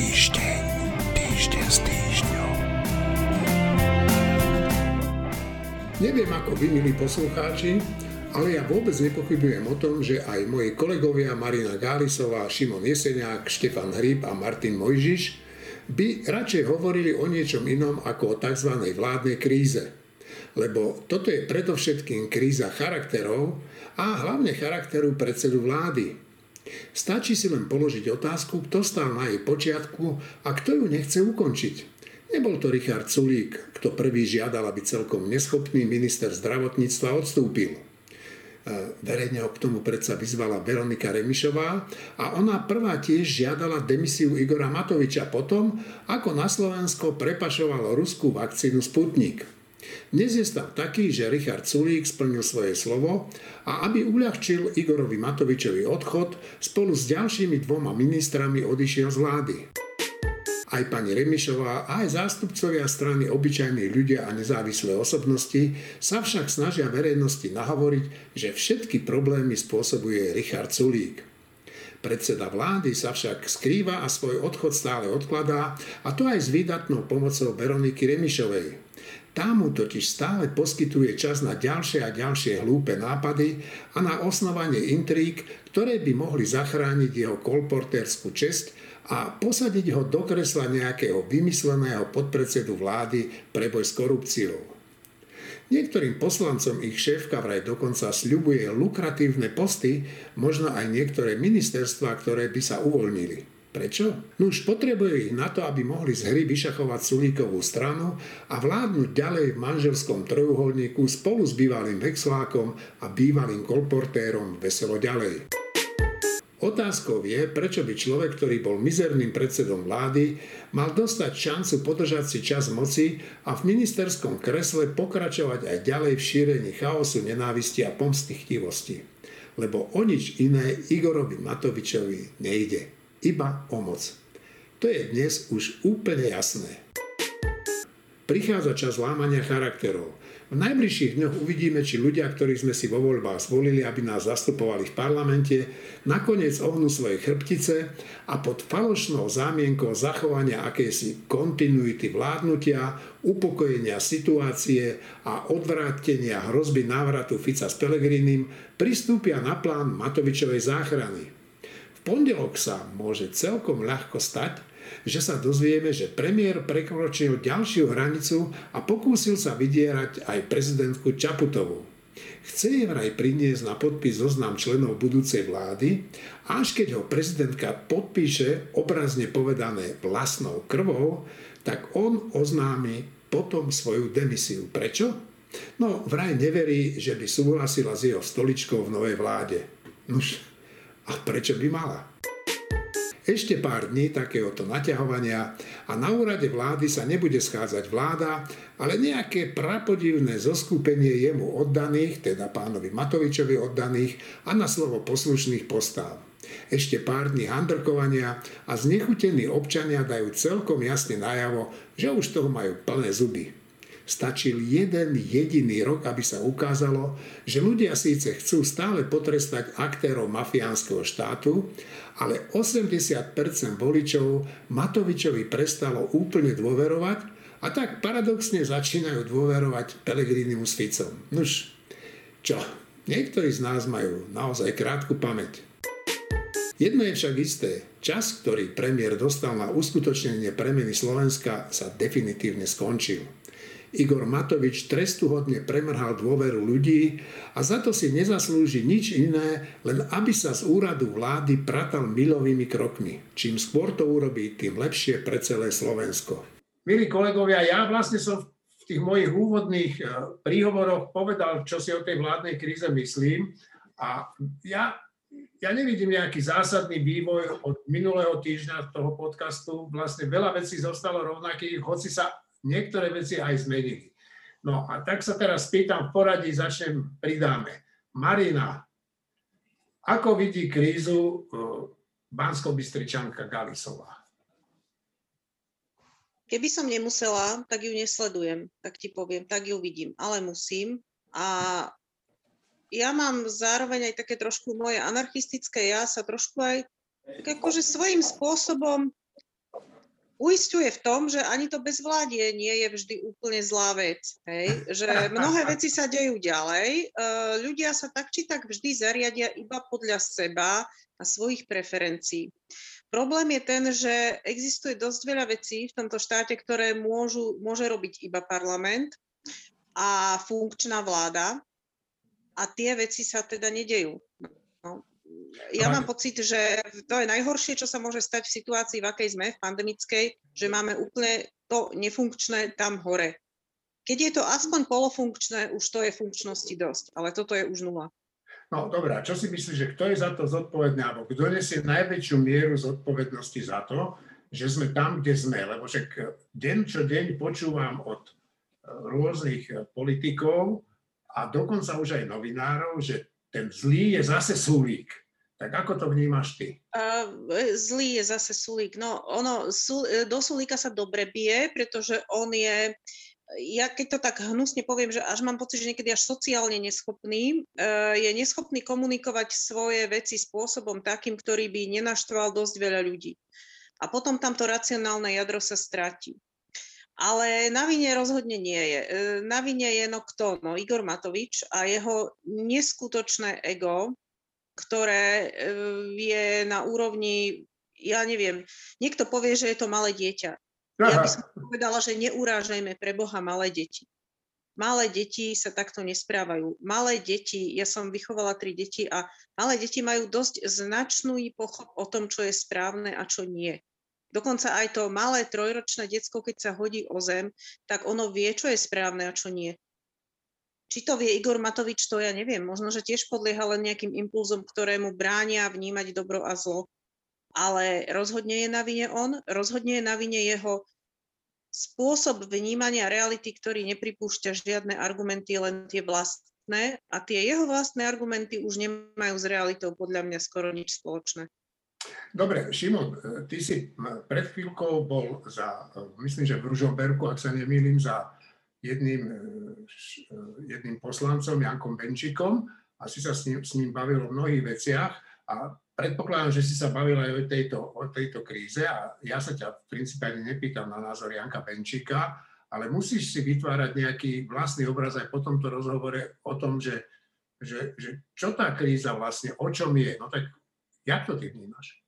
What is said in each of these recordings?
Týždeň, týždeň s týždňom. Neviem ako vy, milí poslucháči, ale ja vôbec nepochybujem o tom, že aj moji kolegovia Marina Gálisová, Šimon Jeseniak, Štefan Hryb a Martin Mojžiš by radšej hovorili o niečom inom ako o tzv. vládnej kríze. Lebo toto je predovšetkým kríza charakterov a hlavne charakteru predsedu vlády, Stačí si len položiť otázku, kto stál na jej počiatku a kto ju nechce ukončiť. Nebol to Richard Sulík, kto prvý žiadal, aby celkom neschopný minister zdravotníctva odstúpil. E, verejne ho k tomu predsa vyzvala Veronika Remišová a ona prvá tiež žiadala demisiu Igora Matoviča potom, ako na Slovensko prepašovalo ruskú vakcínu Sputnik. Dnes je stav taký, že Richard Sulík splnil svoje slovo a aby uľahčil Igorovi Matovičovi odchod, spolu s ďalšími dvoma ministrami odišiel z vlády. Aj pani Remišová aj zástupcovia strany obyčajní ľudia a nezávislé osobnosti sa však snažia verejnosti nahovoriť, že všetky problémy spôsobuje Richard Sulík. Predseda vlády sa však skrýva a svoj odchod stále odkladá, a to aj s výdatnou pomocou Veroniky Remišovej. Tá mu totiž stále poskytuje čas na ďalšie a ďalšie hlúpe nápady a na osnovanie intrík, ktoré by mohli zachrániť jeho kolportérskú česť a posadiť ho do kresla nejakého vymysleného podpredsedu vlády pre boj s korupciou. Niektorým poslancom ich šéfka vraj dokonca sľubuje lukratívne posty, možno aj niektoré ministerstva, ktoré by sa uvoľnili. Prečo? No už potrebuje ich na to, aby mohli z hry vyšachovať Sulíkovú stranu a vládnuť ďalej v manželskom trojuholníku spolu s bývalým vexlákom a bývalým kolportérom veselo ďalej. Otázkou je, prečo by človek, ktorý bol mizerným predsedom vlády, mal dostať šancu podržať si čas moci a v ministerskom kresle pokračovať aj ďalej v šírení chaosu, nenávisti a pomsty. Lebo o nič iné Igorovi Matovičovi nejde iba o moc. To je dnes už úplne jasné. Prichádza čas lámania charakterov. V najbližších dňoch uvidíme, či ľudia, ktorých sme si vo voľbách zvolili, aby nás zastupovali v parlamente, nakoniec ohnú svoje chrbtice a pod falošnou zámienkou zachovania akejsi kontinuity vládnutia, upokojenia situácie a odvrátenia hrozby návratu Fica s Pelegrinim pristúpia na plán Matovičovej záchrany pondelok sa môže celkom ľahko stať, že sa dozvieme, že premiér prekročil ďalšiu hranicu a pokúsil sa vydierať aj prezidentku Čaputovú. Chce jej vraj priniesť na podpis zoznam členov budúcej vlády, až keď ho prezidentka podpíše, obrazne povedané vlastnou krvou, tak on oznámi potom svoju demisiu. Prečo? No, vraj neverí, že by súhlasila s jeho stoličkou v novej vláde. Nuž, a prečo by mala? Ešte pár dní takéhoto naťahovania a na úrade vlády sa nebude schádzať vláda, ale nejaké prapodivné zoskupenie jemu oddaných, teda pánovi Matovičovi oddaných a na slovo poslušných postáv. Ešte pár dní handrkovania a znechutení občania dajú celkom jasne najavo, že už toho majú plné zuby. Stačil jeden jediný rok, aby sa ukázalo, že ľudia síce chcú stále potrestať aktérov mafiánskeho štátu, ale 80% voličov Matovičovi prestalo úplne dôverovať a tak paradoxne začínajú dôverovať Pelegrinimu s Ficom. Nuž, čo? Niektorí z nás majú naozaj krátku pamäť. Jedno je však isté. Čas, ktorý premiér dostal na uskutočnenie premeny Slovenska, sa definitívne skončil. Igor Matovič trestuhodne premrhal dôveru ľudí a za to si nezaslúži nič iné, len aby sa z úradu vlády pratal milovými krokmi. Čím skôr to urobí, tým lepšie pre celé Slovensko. Milí kolegovia, ja vlastne som v tých mojich úvodných e, príhovoroch povedal, čo si o tej vládnej kríze myslím. A ja, ja nevidím nejaký zásadný vývoj od minulého týždňa toho podcastu. Vlastne veľa vecí zostalo rovnakých, hoci sa niektoré veci aj zmenili. No a tak sa teraz pýtam v poradí, začnem, pridáme. Marina, ako vidí krízu uh, Bansko-Bystričanka Galisová? Keby som nemusela, tak ju nesledujem, tak ti poviem, tak ju vidím, ale musím. A ja mám zároveň aj také trošku moje anarchistické ja sa trošku aj tak akože svojím spôsobom uistuje v tom, že ani to bezvládie nie je vždy úplne zlá vec. Hej? Že mnohé veci sa dejú ďalej. Uh, ľudia sa tak či tak vždy zariadia iba podľa seba a svojich preferencií. Problém je ten, že existuje dosť veľa vecí v tomto štáte, ktoré môžu, môže robiť iba parlament a funkčná vláda a tie veci sa teda nedejú. Ja mám pocit, že to je najhoršie, čo sa môže stať v situácii, v akej sme, v pandemickej, že máme úplne to nefunkčné tam hore. Keď je to aspoň polofunkčné, už to je funkčnosti dosť, ale toto je už nula. No dobrá, čo si myslíš, že kto je za to zodpovedný, alebo kto nesie najväčšiu mieru zodpovednosti za to, že sme tam, kde sme? Lebo však deň čo deň počúvam od rôznych politikov a dokonca už aj novinárov, že ten zlý je zase Sulík. Tak ako to vnímaš ty? Uh, zlý je zase Sulík. No, ono, sul, do Sulíka sa dobre bije, pretože on je, ja keď to tak hnusne poviem, že až mám pocit, že niekedy až sociálne neschopný, je neschopný komunikovať svoje veci spôsobom takým, ktorý by nenaštval dosť veľa ľudí. A potom tam to racionálne jadro sa stratí. Ale na vine rozhodne nie je. E, na vine je no kto? No Igor Matovič a jeho neskutočné ego, ktoré e, je na úrovni, ja neviem, niekto povie, že je to malé dieťa. Aha. Ja by som povedala, že neurážajme pre Boha malé deti. Malé deti sa takto nesprávajú. Malé deti, ja som vychovala tri deti a malé deti majú dosť značnú pochop o tom, čo je správne a čo nie. Dokonca aj to malé trojročné diecko, keď sa hodí o zem, tak ono vie, čo je správne a čo nie. Či to vie Igor Matovič, to ja neviem. Možno, že tiež podlieha len nejakým impulzom, ktorému bránia vnímať dobro a zlo. Ale rozhodne je na vine on, rozhodne je na vine jeho spôsob vnímania reality, ktorý nepripúšťa žiadne argumenty, len tie vlastné. A tie jeho vlastné argumenty už nemajú s realitou podľa mňa skoro nič spoločné. Dobre, Šimon, ty si pred chvíľkou bol za, myslím, že v Ružomberku, ak sa nemýlim, za jedným, e, e, jedným poslancom, Jankom Benčikom, a si sa s ním, s ním bavil o mnohých veciach a predpokladám, že si sa bavil aj o tejto, o tejto kríze a ja sa ťa v princípe ani nepýtam na názor Janka Benčika, ale musíš si vytvárať nejaký vlastný obraz aj po tomto rozhovore o tom, že, že, že čo tá kríza vlastne, o čom je. No tak jak to ty vnímaš?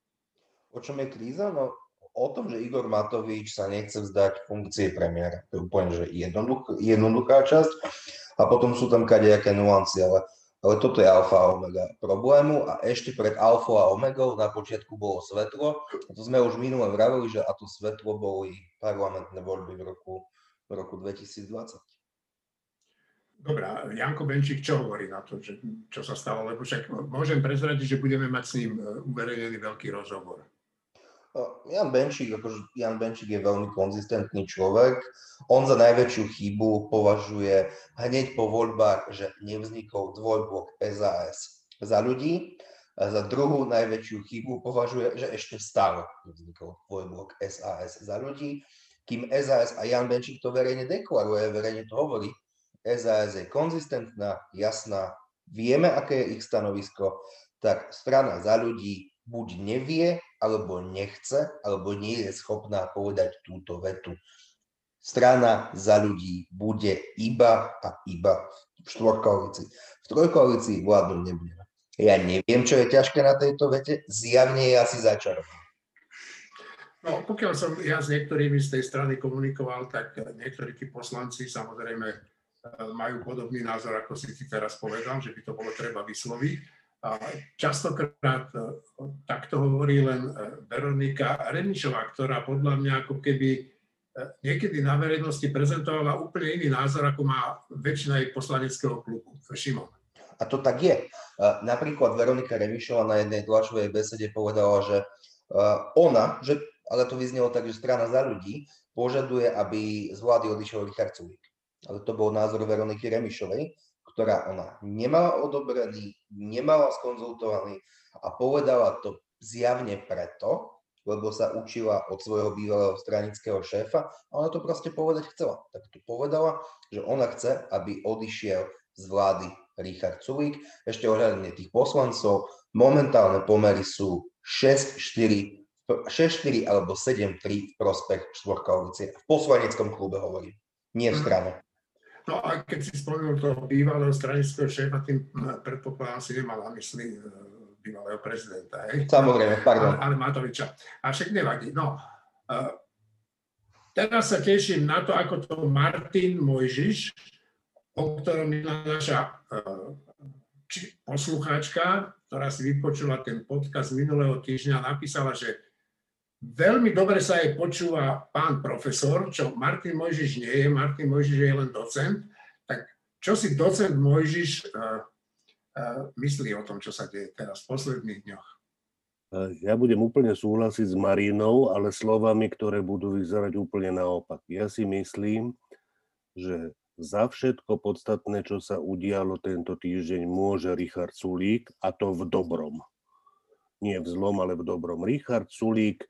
O čom je kríza? No o tom, že Igor Matovič sa nechce vzdať funkcie premiéra. To je úplne že jednoduch, jednoduchá časť. A potom sú tam kadejaké nuancy, ale, ale toto je alfa a omega problému. A ešte pred alfa a omegou na počiatku bolo svetlo. A to sme už minule vravili, že a to svetlo boli parlamentné voľby v roku, v roku 2020. Dobrá, Janko Benčík čo hovorí na to, že, čo sa stalo? Lebo však môžem prezradiť, že budeme mať s ním e, uverejnený veľký rozhovor. Jan Benčík, akože Jan Benčík je veľmi konzistentný človek. On za najväčšiu chybu považuje hneď po voľbách, že nevznikol dvojblok SAS za ľudí. A za druhú najväčšiu chybu považuje, že ešte stále nevznikol dvojblok SAS za ľudí. Kým SAS a Jan Benčík to verejne deklaruje, verejne to hovorí, SAS je konzistentná, jasná, vieme, aké je ich stanovisko, tak strana za ľudí buď nevie, alebo nechce, alebo nie je schopná povedať túto vetu. Strana za ľudí bude iba a iba v štvorkoalícii. V trojkoalícii vládnuť nebudeme. Ja neviem, čo je ťažké na tejto vete, zjavne je asi začarované. No, pokiaľ som ja s niektorými z tej strany komunikoval, tak niektorí tí poslanci samozrejme eh, majú podobný názor, ako si ti teraz povedal, že by to bolo treba vysloviť a častokrát e, takto hovorí len e, Veronika Renišová, ktorá podľa mňa ako keby e, niekedy na verejnosti prezentovala úplne iný názor, ako má väčšina jej poslaneckého klubu. Šimon. A to tak je. Napríklad Veronika Remišová na jednej tlačovej besede povedala, že ona, že, ale to vyznelo tak, že strana za ľudí, požaduje, aby z vlády odišiel Richard Sulik. Ale to bol názor Veroniky Remišovej ktorá ona nemala odobrený, nemala skonzultovaný a povedala to zjavne preto, lebo sa učila od svojho bývalého stranického šéfa a ona to proste povedať chcela. Tak tu povedala, že ona chce, aby odišiel z vlády Richard Sulík. Ešte ohľadne tých poslancov, momentálne pomery sú 6-4 v 6-4 alebo 7-3 v prospech štvorkoalície. V poslaneckom klube hovorím, nie v strane. No a keď si spomenul toho bývalého stranického šéfa, tým hm, predpokladám si nemal na mysli e, bývalého prezidenta. Hej? Samozrejme, pardon. Ale, Matoviča. A však nevadí. No, uh, teraz sa teším na to, ako to Martin Mojžiš, o ktorom je naša uh, poslucháčka, ktorá si vypočula ten podcast minulého týždňa, napísala, že Veľmi dobre sa jej počúva pán profesor, čo Martin Mojžiš nie je, Martin Mojžiš je len docent. Tak čo si docent Mojžiš uh, uh, myslí o tom, čo sa deje teraz v posledných dňoch? Ja budem úplne súhlasiť s Marínou, ale slovami, ktoré budú vyzerať úplne naopak. Ja si myslím, že za všetko podstatné, čo sa udialo tento týždeň, môže Richard Sulík, a to v dobrom. Nie v zlom, ale v dobrom. Richard Sulík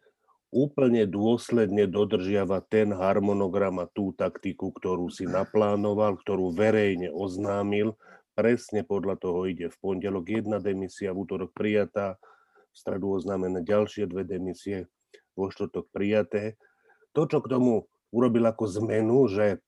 úplne dôsledne dodržiava ten harmonogram a tú taktiku, ktorú si naplánoval, ktorú verejne oznámil. Presne podľa toho ide v pondelok jedna demisia, v útorok prijatá, v stredu oznámené ďalšie dve demisie, vo štvrtok prijaté. To, čo k tomu urobil ako zmenu, že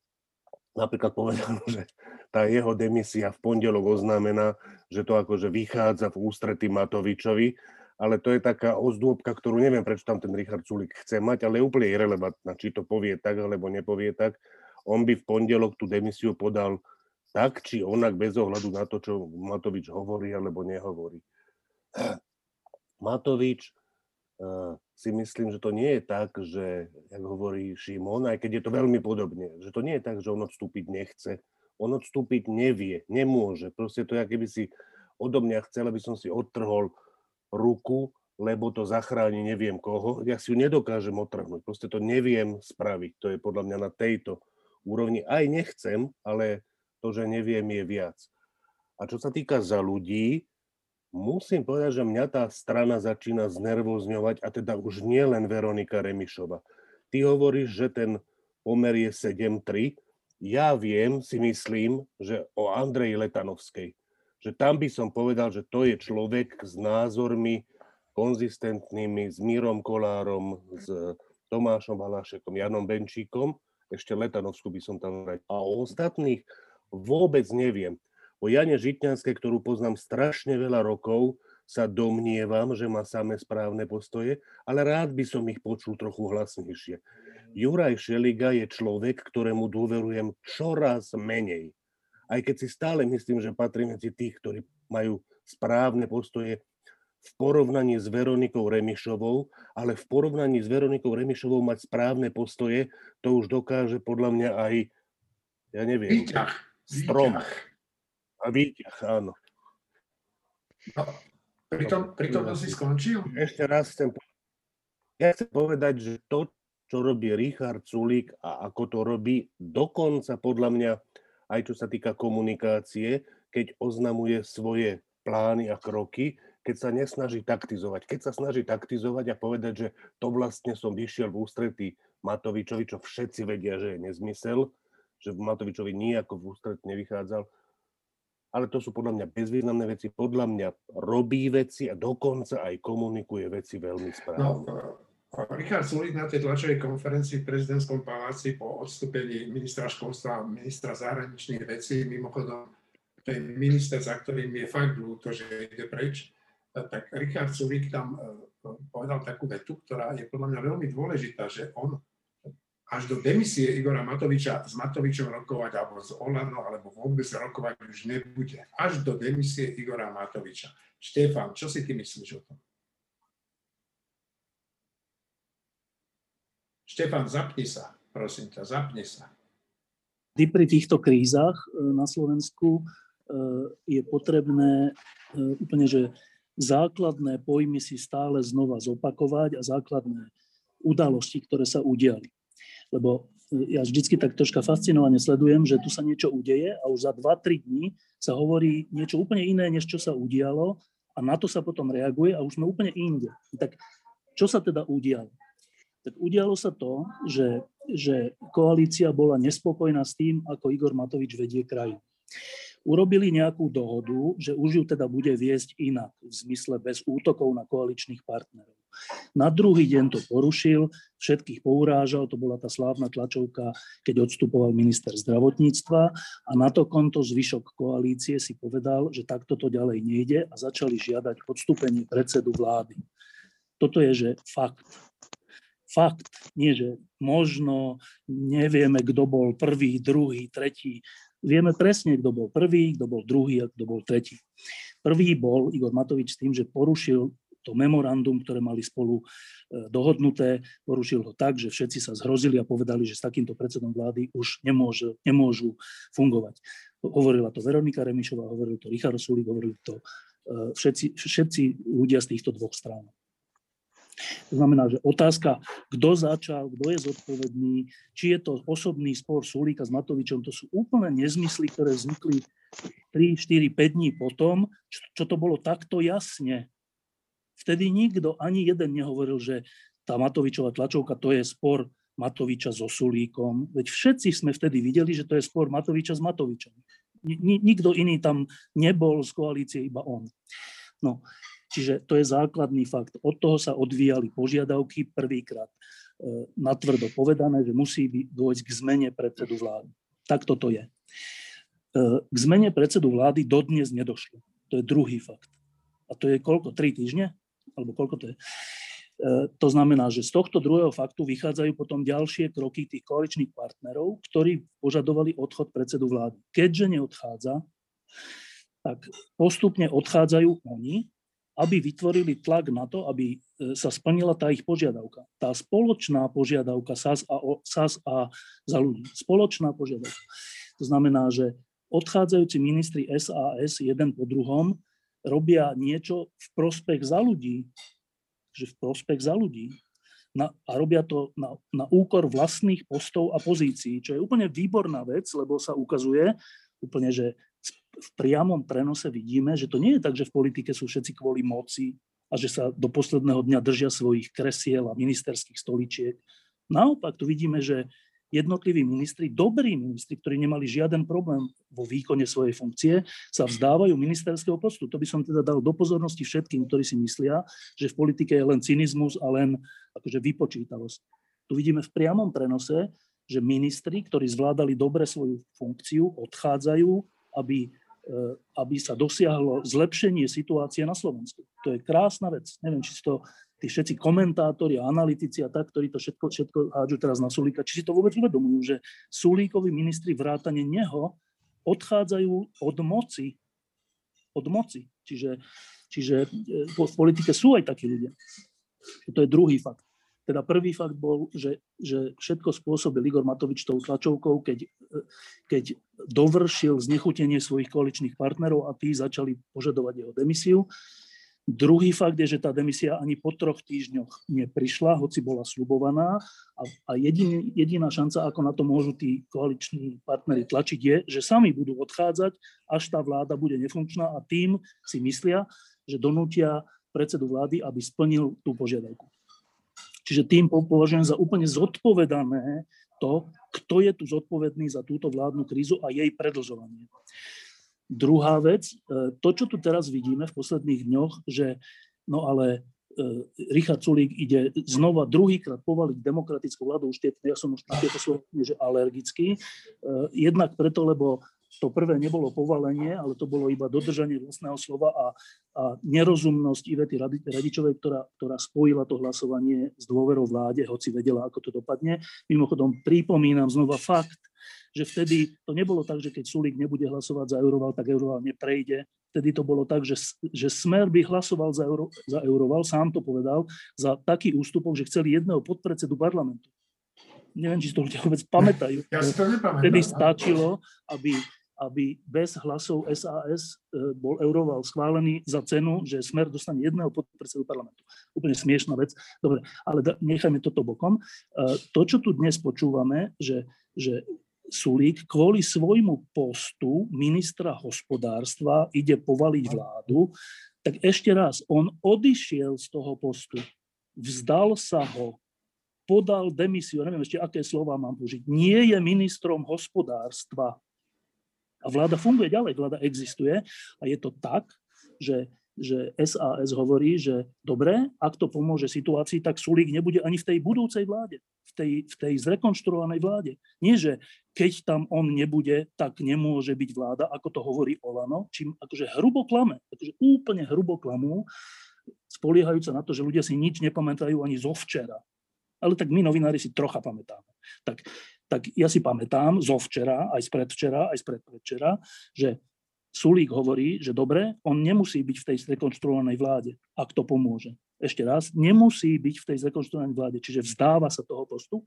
napríklad povedal, že tá jeho demisia v pondelok oznámená, že to akože vychádza v ústretí Matovičovi, ale to je taká ozdôbka, ktorú neviem, prečo tam ten Richard Sulik chce mať, ale je úplne irrelevantná, či to povie tak, alebo nepovie tak. On by v pondelok tú demisiu podal tak, či onak, bez ohľadu na to, čo Matovič hovorí alebo nehovorí. Matovič uh, si myslím, že to nie je tak, že, jak hovorí Šimon, aj keď je to veľmi podobne, že to nie je tak, že on odstúpiť nechce. On odstúpiť nevie, nemôže. Proste to je, keby si odo mňa chcel, aby som si odtrhol ruku, lebo to zachráni neviem koho. Ja si ju nedokážem otrhnúť. Proste to neviem spraviť. To je podľa mňa na tejto úrovni. Aj nechcem, ale to, že neviem, je viac. A čo sa týka za ľudí, musím povedať, že mňa tá strana začína znervozňovať, a teda už nie len Veronika Remišova. Ty hovoríš, že ten pomer je 7-3. Ja viem, si myslím, že o Andrej Letanovskej že tam by som povedal, že to je človek s názormi konzistentnými, s Mírom Kolárom, s Tomášom Halášekom, Janom Benčíkom, ešte Letanovsku by som tam vrať. A o ostatných vôbec neviem. O Jane Žitňanskej, ktorú poznám strašne veľa rokov, sa domnievam, že má samé správne postoje, ale rád by som ich počul trochu hlasnejšie. Juraj Šeliga je človek, ktorému dôverujem čoraz menej aj keď si stále myslím, že patrí medzi tých, ktorí majú správne postoje v porovnaní s Veronikou Remišovou, ale v porovnaní s Veronikou Remišovou mať správne postoje, to už dokáže podľa mňa aj, ja neviem, výťah. strom. A výťah, áno. No, pri tom, pri tom si skončil? Ešte raz chcem povedať. Ja chcem povedať, že to, čo robí Richard Sulík a ako to robí, dokonca podľa mňa aj čo sa týka komunikácie, keď oznamuje svoje plány a kroky, keď sa nesnaží taktizovať. Keď sa snaží taktizovať a povedať, že to vlastne som vyšiel v ústretí Matovičovi, čo všetci vedia, že je nezmysel, že Matovičovi nijako v ústretí nevychádzal, ale to sú podľa mňa bezvýznamné veci. Podľa mňa robí veci a dokonca aj komunikuje veci veľmi správne. No, Richard Sulik na tej tlačovej konferencii v prezidentskom paláci po odstúpení ministra školstva a ministra zahraničných vecí, mimochodom ten minister, za ktorým je fakt ľúto, že ide preč, tak Richard Sulik tam e, povedal takú vetu, ktorá je podľa mňa veľmi dôležitá, že on až do demisie Igora Matoviča s Matovičom rokovať alebo s Olano alebo vôbec rokovať už nebude. Až do demisie Igora Matoviča. Štefan, čo si ty myslíš o tom? Štefan, zapni sa, prosím ťa, zapni sa. Kdy pri týchto krízach e, na Slovensku e, je potrebné e, úplne, že základné pojmy si stále znova zopakovať a základné udalosti, ktoré sa udiali. Lebo ja vždycky tak troška fascinovane sledujem, že tu sa niečo udeje a už za 2-3 dní sa hovorí niečo úplne iné, než čo sa udialo a na to sa potom reaguje a už sme úplne inde. Tak čo sa teda udialo? Tak udialo sa to, že, že koalícia bola nespokojná s tým, ako Igor Matovič vedie krajinu. Urobili nejakú dohodu, že už ju teda bude viesť inak, v zmysle bez útokov na koaličných partnerov. Na druhý deň to porušil, všetkých pourážal, to bola tá slávna tlačovka, keď odstupoval minister zdravotníctva a na to konto zvyšok koalície si povedal, že takto to ďalej nejde a začali žiadať odstúpenie predsedu vlády. Toto je, že fakt. Fakt, nie že možno, nevieme, kto bol prvý, druhý, tretí. Vieme presne, kto bol prvý, kto bol druhý a kto bol tretí. Prvý bol Igor Matovič s tým, že porušil to memorandum, ktoré mali spolu e, dohodnuté, porušil ho tak, že všetci sa zhrozili a povedali, že s takýmto predsedom vlády už nemôže, nemôžu fungovať. Hovorila to Veronika Remišová, hovoril to Richard Sulik, hovorili to e, všetci, všetci ľudia z týchto dvoch strán. To znamená, že otázka, kto začal, kto je zodpovedný, či je to osobný spor Sulíka s Matovičom, to sú úplne nezmysly, ktoré vznikli 3, 4, 5 dní potom, čo, to bolo takto jasne Vtedy nikto, ani jeden nehovoril, že tá Matovičová tlačovka to je spor Matoviča so Sulíkom. Veď všetci sme vtedy videli, že to je spor Matoviča s Matovičom. Nikto iný tam nebol z koalície, iba on. No, čiže to je základný fakt. Od toho sa odvíjali požiadavky prvýkrát e, natvrdo povedané, že musí dôjsť k zmene predsedu vlády. Tak toto je. E, k zmene predsedu vlády dodnes nedošlo. To je druhý fakt. A to je koľko? Tri týždne? alebo koľko to je. E, to znamená, že z tohto druhého faktu vychádzajú potom ďalšie kroky tých koaličných partnerov, ktorí požadovali odchod predsedu vlády. Keďže neodchádza, tak postupne odchádzajú oni, aby vytvorili tlak na to, aby e, sa splnila tá ich požiadavka. Tá spoločná požiadavka SAS a, SAS a za ľudí. Spoločná požiadavka. To znamená, že odchádzajúci ministri SAS jeden po druhom robia niečo v prospech za ľudí, že v prospech za ľudí na, a robia to na, na úkor vlastných postov a pozícií, čo je úplne výborná vec, lebo sa ukazuje úplne, že v priamom prenose vidíme, že to nie je tak, že v politike sú všetci kvôli moci a že sa do posledného dňa držia svojich kresiel a ministerských stoličiek. Naopak tu vidíme, že jednotliví ministri, dobrí ministri, ktorí nemali žiaden problém vo výkone svojej funkcie, sa vzdávajú ministerského postu. To by som teda dal do pozornosti všetkým, ktorí si myslia, že v politike je len cynizmus a len akože vypočítalosť. Tu vidíme v priamom prenose, že ministri, ktorí zvládali dobre svoju funkciu, odchádzajú, aby aby sa dosiahlo zlepšenie situácie na Slovensku. To je krásna vec. Neviem, či si to tí všetci komentátori a analytici a tak, ktorí to všetko, všetko hádžu teraz na Sulíka, či si to vôbec uvedomujú, že Sulíkovi ministri vrátane neho odchádzajú od moci. Od moci. Čiže, čiže eh, v politike sú aj takí ľudia. To je druhý fakt. Teda prvý fakt bol, že, že všetko spôsobil Igor Matovič tou tlačovkou, keď, keď dovršil znechutenie svojich koaličných partnerov a tí začali požadovať jeho demisiu. Druhý fakt je, že tá demisia ani po troch týždňoch neprišla, hoci bola slubovaná a, a jediný, jediná šanca, ako na to môžu tí koaliční partnery tlačiť, je, že sami budú odchádzať, až tá vláda bude nefunkčná a tým si myslia, že donútia predsedu vlády, aby splnil tú požiadavku. Čiže tým považujem za úplne zodpovedané to, kto je tu zodpovedný za túto vládnu krízu a jej predlžovanie. Druhá vec, e, to, čo tu teraz vidíme v posledných dňoch, že no ale e, Richard Sulík ide znova druhýkrát povaliť demokratickú vládu, už tie, ja som už tieto slovo že alergický, e, jednak preto, lebo to prvé nebolo povalenie, ale to bolo iba dodržanie vlastného slova a, a nerozumnosť Ivety Radičovej, ktorá, ktorá spojila to hlasovanie s dôverou vláde, hoci vedela, ako to dopadne. Mimochodom, pripomínam znova fakt, že vtedy to nebolo tak, že keď Sulík nebude hlasovať za Euroval, tak Euroval neprejde. Vtedy to bolo tak, že, že Smer by hlasoval za, Euro, za Euroval, sám to povedal, za taký ústupok, že chceli jedného podpredsedu parlamentu neviem, či to ľudia vôbec pamätajú. Ja si to nepamätám. Vtedy stačilo, aby aby bez hlasov SAS e, bol Euroval schválený za cenu, že Smer dostane jedného podpredsedu parlamentu. Úplne smiešná vec. Dobre, ale nechajme toto bokom. E, to, čo tu dnes počúvame, že, že Sulík kvôli svojmu postu ministra hospodárstva ide povaliť vládu, tak ešte raz, on odišiel z toho postu, vzdal sa ho, podal demisiu, neviem ešte, aké slova mám použiť, nie je ministrom hospodárstva, a vláda funguje ďalej, vláda existuje a je to tak, že že SAS hovorí, že dobre, ak to pomôže situácii, tak Sulík nebude ani v tej budúcej vláde, v tej, v tej zrekonštruovanej vláde. Nie, že keď tam on nebude, tak nemôže byť vláda, ako to hovorí Olano, čím akože hrubo klame, akože úplne hrubo klamú, spoliehajúca na to, že ľudia si nič nepamätajú ani zo včera. Ale tak my novinári si trocha pamätáme. Tak, tak ja si pamätám zo včera, aj z predvčera, aj z predpredvčera, že Sulík hovorí, že dobre, on nemusí byť v tej zrekonštruovanej vláde, ak to pomôže. Ešte raz, nemusí byť v tej zrekonštruovanej vláde, čiže vzdáva sa toho postu,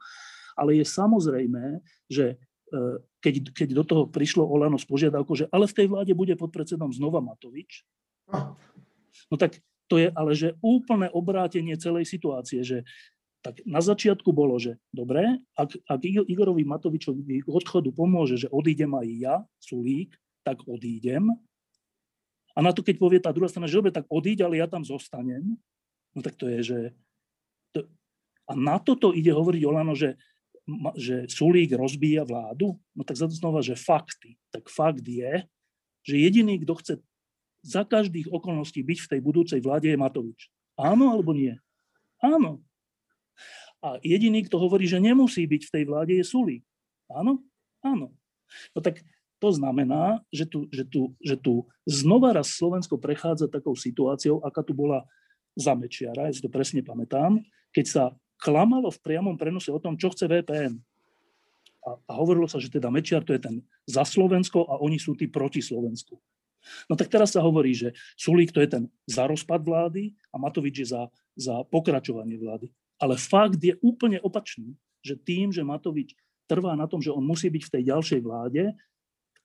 ale je samozrejme, že e, keď, keď do toho prišlo Olano s požiadavkou, že ale v tej vláde bude pod predsedom znova Matovič, no tak to je ale že úplné obrátenie celej situácie, že tak na začiatku bolo, že dobre, ak, ak Igorovi Matovičovi odchodu pomôže, že odídem aj ja, Sulík, tak odídem. A na to, keď povie tá druhá strana, že dobre, tak odíď, ale ja tam zostanem, no tak to je, že... To, a na toto ide hovoriť Olano, že, že Sulík rozbíja vládu, no tak znova, že fakty. Tak fakt je, že jediný, kto chce za každých okolností byť v tej budúcej vláde je Matovič. Áno alebo nie? Áno. A jediný, kto hovorí, že nemusí byť v tej vláde, je Sulík. Áno? Áno. No tak to znamená, že tu, že, tu, že tu znova raz Slovensko prechádza takou situáciou, aká tu bola za Mečiara, ja si to presne pamätám, keď sa klamalo v priamom prenose o tom, čo chce VPN. A, a hovorilo sa, že teda Mečiar to je ten za Slovensko a oni sú tí proti Slovensku. No tak teraz sa hovorí, že Sulík to je ten za rozpad vlády a Matovič je za, za pokračovanie vlády. Ale fakt je úplne opačný, že tým, že Matovič trvá na tom, že on musí byť v tej ďalšej vláde,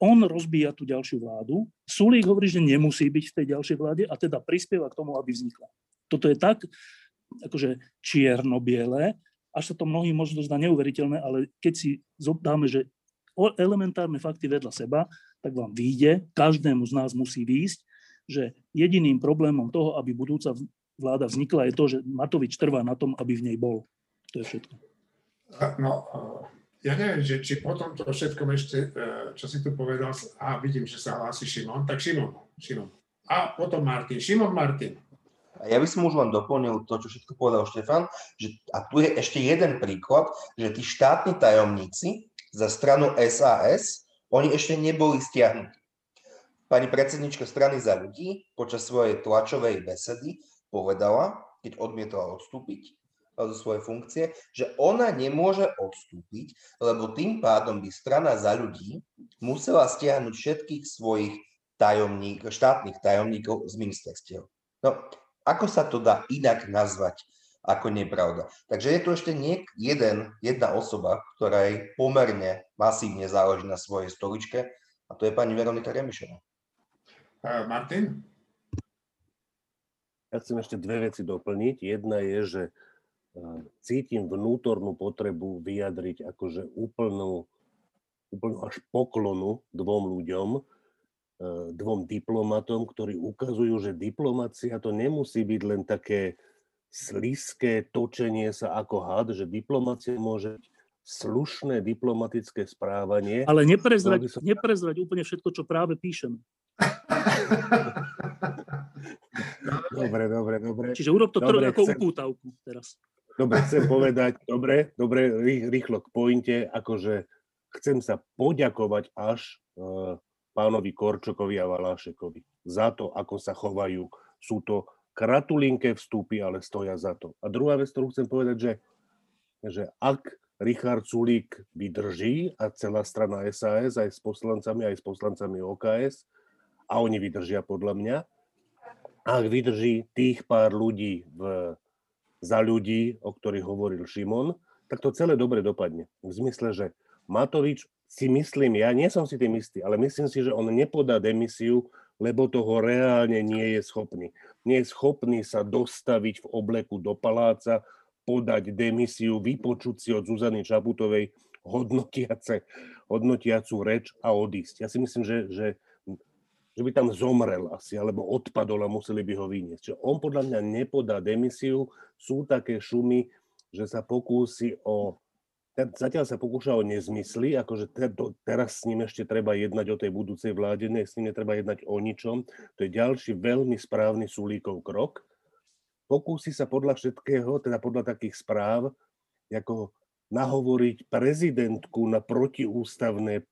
on rozbíja tú ďalšiu vládu. Sulík hovorí, že nemusí byť v tej ďalšej vláde a teda prispieva k tomu, aby vznikla. Toto je tak akože čierno-biele, až sa to mnohým možno zdá neuveriteľné, ale keď si dáme, že elementárne fakty vedľa seba, tak vám vyjde, každému z nás musí výjsť, že jediným problémom toho, aby budúca vláda vznikla, je to, že Matovič trvá na tom, aby v nej bol. To je všetko. No, ja neviem, že, či po tomto všetkom ešte, e, čo si tu povedal, a vidím, že sa hlási Šimon, tak Šimon, Šimon. A potom Martin. Šimon Martin. Ja by som už len doplnil to, čo všetko povedal Štefan, že, a tu je ešte jeden príklad, že tí štátni tajomníci za stranu SAS, oni ešte neboli stiahnutí. Pani predsednička strany za ľudí počas svojej tlačovej besedy povedala, keď odmietala odstúpiť, zo svojej funkcie, že ona nemôže odstúpiť, lebo tým pádom by strana za ľudí musela stiahnuť všetkých svojich tajomník, štátnych tajomníkov z ministerstiev. No, ako sa to dá inak nazvať ako nepravda? Takže je tu ešte niek- jeden, jedna osoba, ktorej pomerne masívne záleží na svojej stoličke a to je pani Veronika Remišová. Uh, Martin? Ja chcem ešte dve veci doplniť. Jedna je, že cítim vnútornú potrebu vyjadriť akože úplnú, úplnú až poklonu dvom ľuďom, e, dvom diplomatom, ktorí ukazujú, že diplomacia to nemusí byť len také sliské točenie sa ako had, že diplomacia môže byť slušné diplomatické správanie. Ale neprezrať, som... neprezrať úplne všetko, čo práve píšem. dobre, dobre, dobre. Čiže urob to dobre, ako chcem... upútavku teraz. Dobre, chcem povedať, dobre, dobre, rýchlo k pointe, akože chcem sa poďakovať až uh, pánovi Korčokovi a Valášekovi za to, ako sa chovajú. Sú to kratulinké vstupy, ale stoja za to. A druhá vec, ktorú chcem povedať, že, že ak Richard Sulík vydrží a celá strana SAS aj s poslancami, aj s poslancami OKS, a oni vydržia podľa mňa, ak vydrží tých pár ľudí v za ľudí, o ktorých hovoril Šimon, tak to celé dobre dopadne. V zmysle, že Matovič si myslím, ja nie som si tým istý, ale myslím si, že on nepodá demisiu, lebo toho reálne nie je schopný. Nie je schopný sa dostaviť v obleku do paláca, podať demisiu, vypočuť si od Zuzany Čaputovej hodnotiace, hodnotiacu reč a odísť. Ja si myslím, že, že že by tam zomrel asi, alebo odpadol a museli by ho vyniesť. Čiže on podľa mňa nepodá demisiu, sú také šumy, že sa pokúsi o zatiaľ sa pokúša o nezmysly, akože te, teraz s ním ešte treba jednať o tej budúcej vláde, ne, s ním netreba jednať o ničom. To je ďalší veľmi správny súlíkov krok. Pokúsi sa podľa všetkého, teda podľa takých správ, ako nahovoriť prezidentku na protiústavné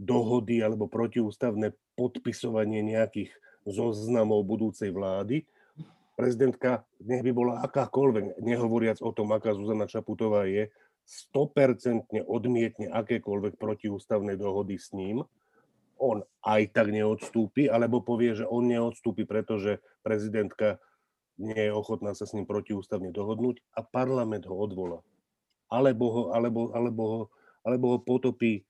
dohody alebo protiústavné podpisovanie nejakých zoznamov budúcej vlády. Prezidentka, nech by bola akákoľvek, nehovoriac o tom, aká Zuzana Čaputová je, 100% odmietne akékoľvek protiústavné dohody s ním, on aj tak neodstúpi, alebo povie, že on neodstúpi, pretože prezidentka nie je ochotná sa s ním protiústavne dohodnúť a parlament ho odvolá. Alebo ho, alebo, alebo alebo ho potopí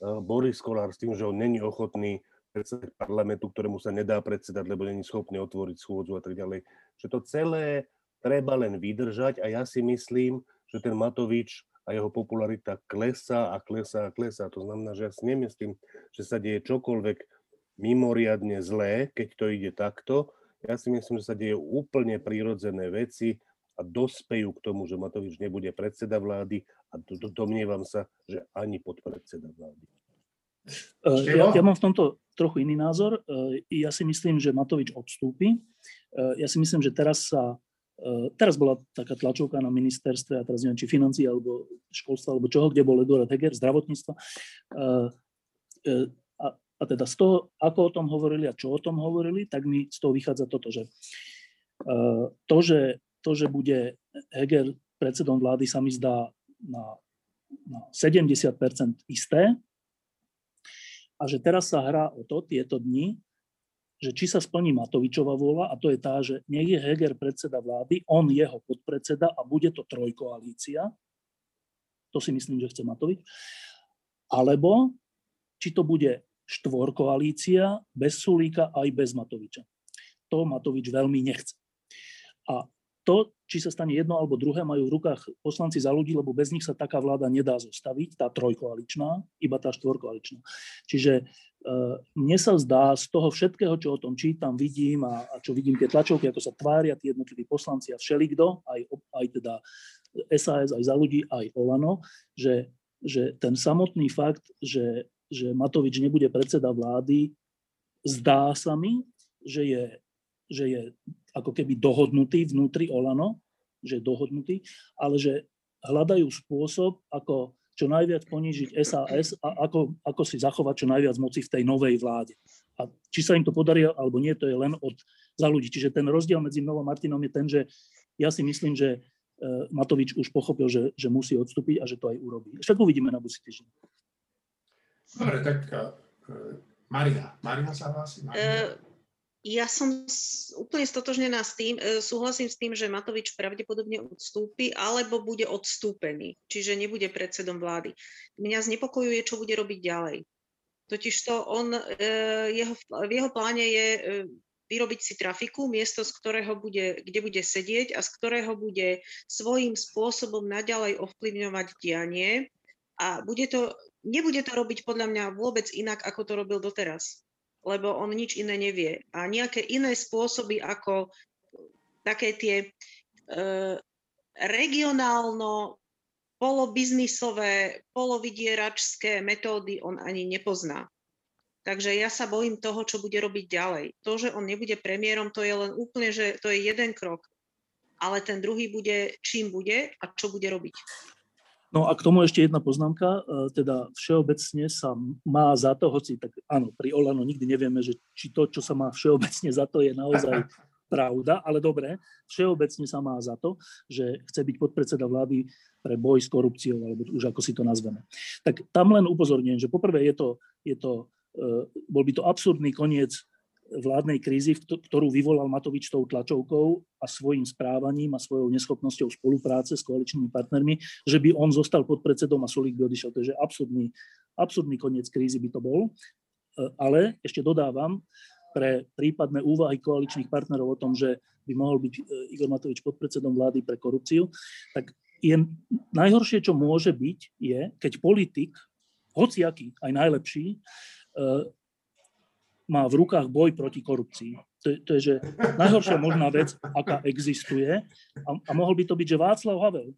Boris Kolár s tým, že on není ochotný predsedať parlamentu, ktorému sa nedá predsedať, lebo není schopný otvoriť schôdzu a tak ďalej. Že to celé treba len vydržať a ja si myslím, že ten Matovič a jeho popularita klesá a klesá a klesá. To znamená, že ja si nemyslím, že sa deje čokoľvek mimoriadne zlé, keď to ide takto. Ja si myslím, že sa deje úplne prírodzené veci a dospejú k tomu, že Matovič nebude predseda vlády a domnievam sa, že ani podpredseda vlády. E, ja, ja mám v tomto trochu iný názor. E, ja si myslím, že Matovič odstúpi. E, ja si myslím, že teraz sa teraz bola taká tlačovka na ministerstve, a teraz neviem, či financí, alebo školstva, alebo čoho, kde bol Eduard Heger, zdravotníctva. A, a teda z toho, ako o tom hovorili a čo o tom hovorili, tak mi z toho vychádza toto, že to, že, to, že bude Heger predsedom vlády, sa mi zdá na, na 70% isté. A že teraz sa hrá o to tieto dni, že či sa splní Matovičová vôľa, a to je tá, že nech je Heger predseda vlády, on jeho podpredseda a bude to trojkoalícia, to si myslím, že chce Matovič, alebo či to bude štvorkoalícia bez Sulíka aj bez Matoviča. To Matovič veľmi nechce. A to, či sa stane jedno alebo druhé, majú v rukách poslanci za ľudí, lebo bez nich sa taká vláda nedá zostaviť, tá trojkoaličná, iba tá štvorkoaličná. Čiže Eh, mne sa zdá z toho všetkého, čo o tom čítam, vidím a, a čo vidím tie tlačovky, ako sa tvária tí jednotliví poslanci a všelikto, aj, aj teda SAS, aj za ľudí, aj Olano, že, že ten samotný fakt, že, že Matovič nebude predseda vlády, zdá sa mi, že je, že je ako keby dohodnutý vnútri Olano, že je dohodnutý, ale že hľadajú spôsob, ako čo najviac ponížiť SAS a ako, ako si zachovať čo najviac moci v tej novej vláde. A či sa im to podarí, alebo nie, to je len od za ľudí. Čiže ten rozdiel medzi mnou a Martinom je ten, že ja si myslím, že e, Matovič už pochopil, že, že musí odstúpiť a že to aj urobí. Však uvidíme na budúci týždeň. Dobre, tak uh, Marina. Marina sa hlási? Uh, ja som úplne stotožnená s tým, e, súhlasím s tým, že Matovič pravdepodobne odstúpi alebo bude odstúpený, čiže nebude predsedom vlády. Mňa znepokojuje, čo bude robiť ďalej. Totiž to on, e, jeho, v jeho pláne je e, vyrobiť si trafiku, miesto, z ktorého bude, kde bude sedieť a z ktorého bude svojím spôsobom naďalej ovplyvňovať dianie a bude to, nebude to robiť podľa mňa vôbec inak, ako to robil doteraz lebo on nič iné nevie. A nejaké iné spôsoby ako také tie e, regionálno polobiznisové, polovidieračské metódy on ani nepozná. Takže ja sa bojím toho, čo bude robiť ďalej. To, že on nebude premiérom, to je len úplne, že to je jeden krok. Ale ten druhý bude, čím bude a čo bude robiť. No a k tomu ešte jedna poznámka, e, teda všeobecne sa má za to, hoci tak áno, pri Olano nikdy nevieme, že či to, čo sa má všeobecne za to, je naozaj pravda, ale dobre, všeobecne sa má za to, že chce byť podpredseda vlády pre boj s korupciou, alebo už ako si to nazveme. Tak tam len upozorňujem, že poprvé je to, je to, e, bol by to absurdný koniec vládnej krízy, ktorú vyvolal Matovič tou tlačovkou a svojim správaním a svojou neschopnosťou spolupráce s koaličnými partnermi, že by on zostal pod predsedom a Sulík by odišiel. Takže absurdný, absurdný koniec krízy by to bol. E, ale ešte dodávam, pre prípadné úvahy koaličných partnerov o tom, že by mohol byť e, Igor Matovič podpredsedom vlády pre korupciu, tak je najhoršie, čo môže byť, je, keď politik, hociaký, aj najlepší, e, má v rukách boj proti korupcii. To je, to je že najhoršia možná vec, aká existuje. A, a mohol by to byť, že Václav Havel.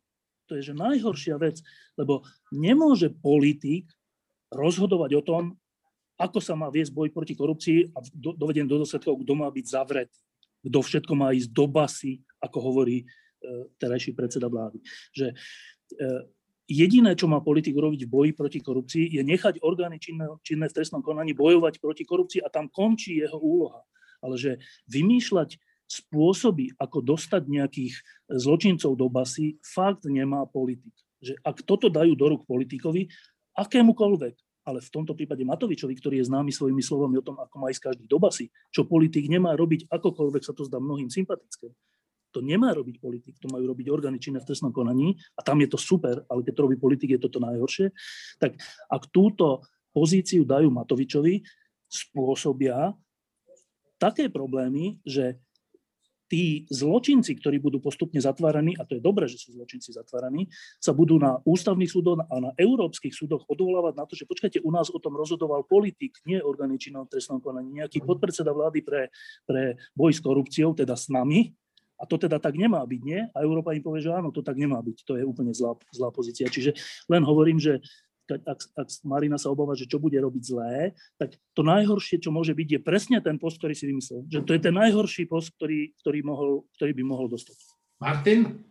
To je že najhoršia vec, lebo nemôže politik rozhodovať o tom, ako sa má viesť boj proti korupcii a do, dovedem do dôsledkov, kto má byť zavretý, kto všetko má ísť do basy, ako hovorí e, terajší predseda vlády. Že e, jediné, čo má politik robiť v boji proti korupcii, je nechať orgány činné, činné v trestnom konaní bojovať proti korupcii a tam končí jeho úloha. Ale že vymýšľať spôsoby, ako dostať nejakých zločincov do basy, fakt nemá politik. Že ak toto dajú do rúk politikovi, akémukoľvek, ale v tomto prípade Matovičovi, ktorý je známy svojimi slovami o tom, ako má ísť každý do basy, čo politik nemá robiť, akokoľvek sa to zdá mnohým sympatické. To nemá robiť politik, to majú robiť orgány činné v trestnom konaní a tam je to super, ale keď to robí politik, je toto najhoršie. Tak ak túto pozíciu dajú Matovičovi, spôsobia také problémy, že tí zločinci, ktorí budú postupne zatváraní, a to je dobré, že sú zločinci zatváraní, sa budú na ústavných súdoch a na európskych súdoch odvolávať na to, že počkajte, u nás o tom rozhodoval politik, nie orgány činnom trestnom konaní, nejaký podpredseda vlády pre, pre boj s korupciou, teda s nami, a to teda tak nemá byť, nie? A Európa im povie, že áno, to tak nemá byť. To je úplne zlá, zlá pozícia. Čiže len hovorím, že ak, ak Marina sa obáva, že čo bude robiť zlé, tak to najhoršie, čo môže byť, je presne ten post, ktorý si vymyslel. Že to je ten najhorší post, ktorý, ktorý, mohol, ktorý by mohol dostať. Martin?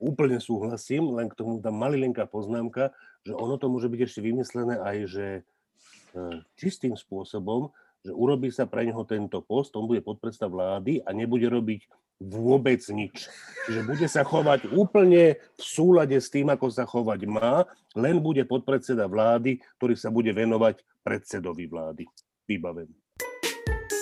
Úplne súhlasím, len k tomu tam malilinká poznámka, že ono to môže byť ešte vymyslené aj, že e, čistým spôsobom, že urobí sa pre neho tento post, on bude podpredseda vlády a nebude robiť vôbec nič. Čiže bude sa chovať úplne v súlade s tým, ako sa chovať má, len bude podpredseda vlády, ktorý sa bude venovať predsedovi vlády. Vybavený.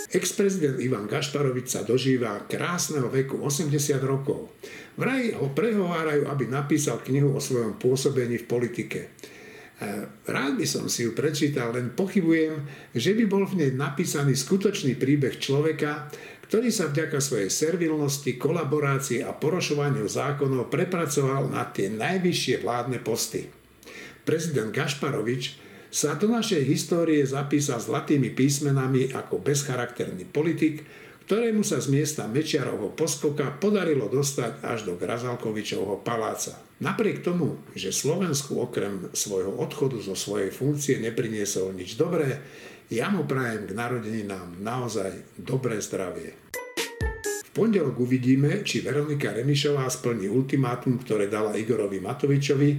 Ex-prezident Ivan Gašparovič sa dožíva krásneho veku 80 rokov. Vraj ho prehovárajú, aby napísal knihu o svojom pôsobení v politike. E, rád by som si ju prečítal, len pochybujem, že by bol v nej napísaný skutočný príbeh človeka, ktorý sa vďaka svojej servilnosti, kolaborácii a porošovaniu zákonov prepracoval na tie najvyššie vládne posty. Prezident Gašparovič sa do našej histórie zapísal zlatými písmenami ako bezcharakterný politik, ktorému sa z miesta Mečiarovho poskoka podarilo dostať až do Grazalkovičovho paláca. Napriek tomu, že Slovensku okrem svojho odchodu zo svojej funkcie nepriniesol nič dobré, ja mu prajem k narodeninám naozaj dobré zdravie. V pondelok uvidíme, či Veronika Remišová splní ultimátum, ktoré dala Igorovi Matovičovi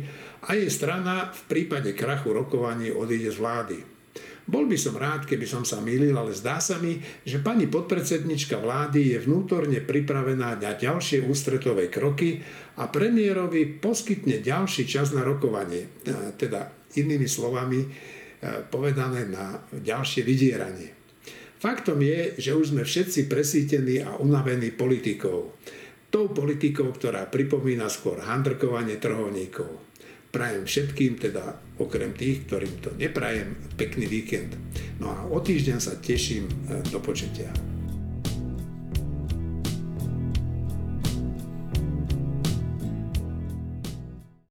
a jej strana v prípade krachu rokovaní odíde z vlády. Bol by som rád, keby som sa mýlil, ale zdá sa mi, že pani podpredsednička vlády je vnútorne pripravená na ďalšie ústretové kroky a premiérovi poskytne ďalší čas na rokovanie. Teda inými slovami, E, povedané na ďalšie vydieranie. Faktom je, že už sme všetci presítení a unavení politikou. Tou politikou, ktorá pripomína skôr handrkovanie trhovníkov. Prajem všetkým, teda okrem tých, ktorým to neprajem, pekný víkend. No a o týždeň sa teším e, do počutia.